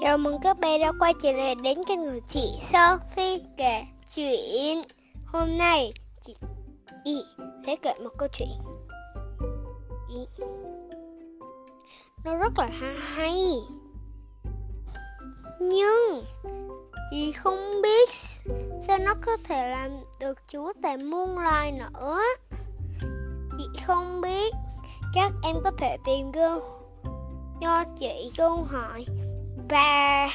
Chào mừng các bé đã quay trở lại đến kênh của chị Sophie kể chuyện Hôm nay. Chị Y sẽ kể một câu chuyện. Ý. Nó rất là hay. Nhưng chị không biết sao nó có thể làm được chúa tể muôn loài nữa. Chị không biết. Chắc em có thể tìm câu cho chị câu hỏi và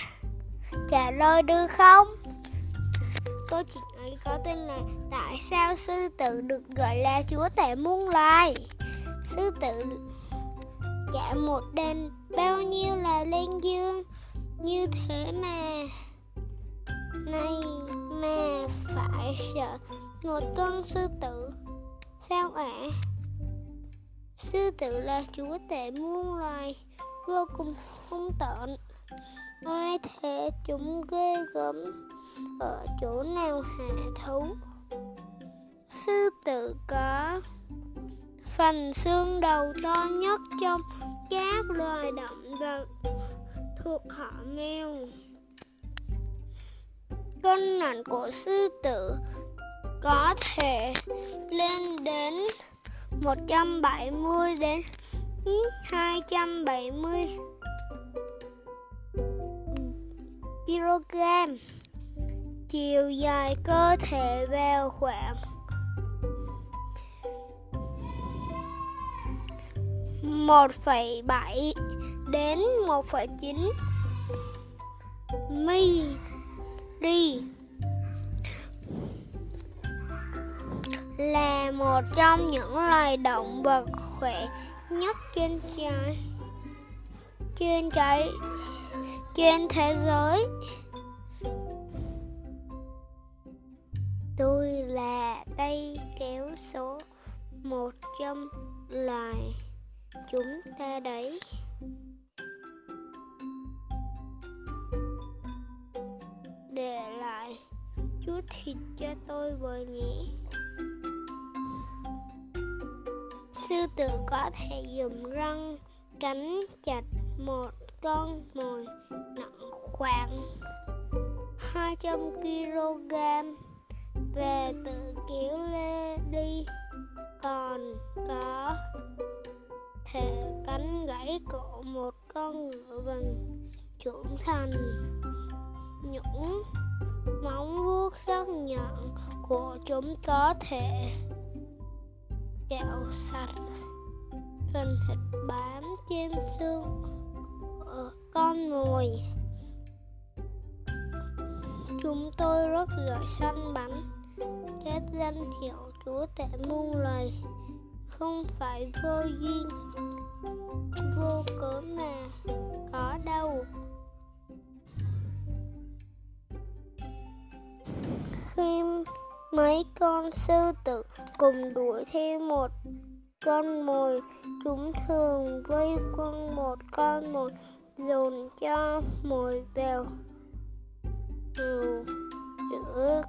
trả lời được không? Câu chuyện ấy có tên là Tại sao sư tử được gọi là chúa tể muôn loài? Sư tử chạm một đền bao nhiêu là lên dương Như thế mà, Này mà phải sợ một con sư tử Sao ạ? À? Sư tử là chúa tể muôn loài, Vô cùng hung tợn ai thể chúng ghê gớm ở chỗ nào hạ thú sư tử có phần xương đầu to nhất trong các loài động vật thuộc họ mèo. Cân nặng của sư tử có thể lên đến 170 đến 270 kg. Chiều dài cơ thể vào khoảng một phẩy bảy đến một phẩy là một trong những loài động vật khỏe nhất trên trái trên trái trên thế giới. Tôi là tay kéo số, một trong loài chúng ta đấy. Để lại chút thịt cho tôi với nhé sư tử có thể dùng răng cắn chặt một con mồi nặng khoảng 200 kg về tự kiểu lê đi. Còn có thể cánh gãy cổ một con ngựa vàng trưởng thành. Những móng vuốt sắc nhọn của chúng có thể kẹo sạch phần thịt bám trên xương con mồi chúng tôi rất giỏi săn bắn các danh hiệu chúa tể muôn loài, không phải vô duyên, vô cớ mà có đâu. Khi mấy con sư tử cùng đuổi theo một con mồi, chúng thường vây quanh một con mồi dồn cho mồi vào giữa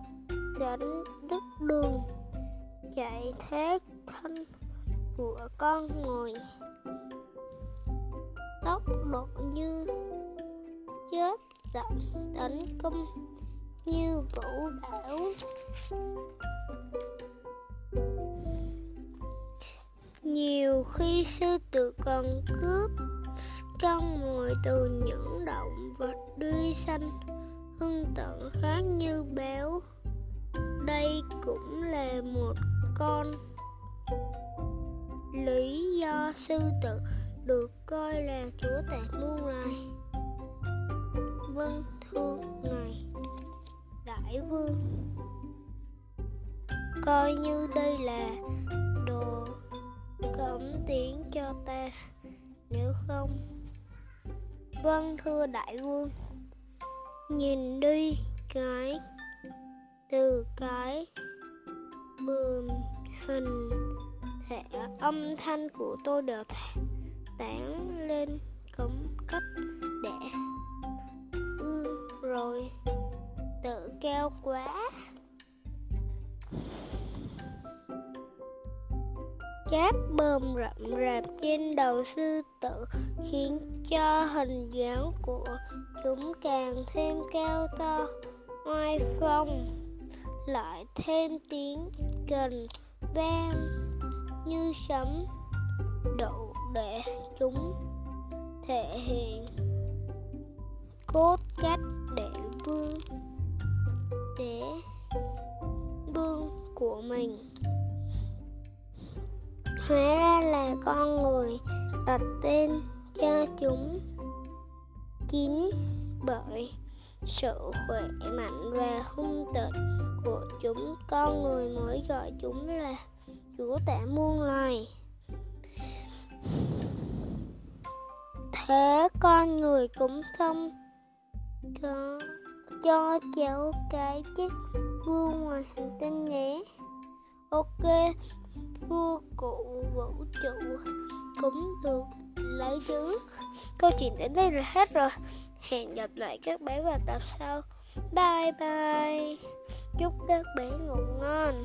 tránh đất đường, chạy thế thân của con mồi. Tốc độ như chết giận tấn công như vũ bão. Nhiều khi sư tử còn cướp con mồi từ những động vật đuôi xanh hương tận khác như béo. Đây cũng là một con lý do sư tử được coi là chúa tể muôn loài. Vâng thưa ngài đại vương. Coi như đây là đồ cẩm tiếng cho ta, nếu không Vâng thưa đại vương. Nhìn đi cái, Từ cái Bườm hình thể âm thanh của tôi đều tán lên cấm cách để ư rồi tự keo quá. Cháp bờm rậm rạp trên đầu sư tử khiến cho hình dáng của chúng càng thêm cao to. Oai phong lại thêm tiếng gần vang như sấm đủ để chúng thể hiện. Cốt cách để vương để vương của mình hóa ra là con người đặt tên cho chúng chính bởi sự khỏe mạnh và hung tợn của chúng. Con người mới gọi chúng là chúa tể muôn loài. Thế con người cũng không cho cho cháu cái chiếc vua ngoài hành tinh nhé. Ok vô cụ vũ trụ cũng được lấy chứ câu chuyện đến đây là hết rồi. Hẹn gặp lại các bé vào tập sau. Bye bye. Chúc các bé ngủ ngon.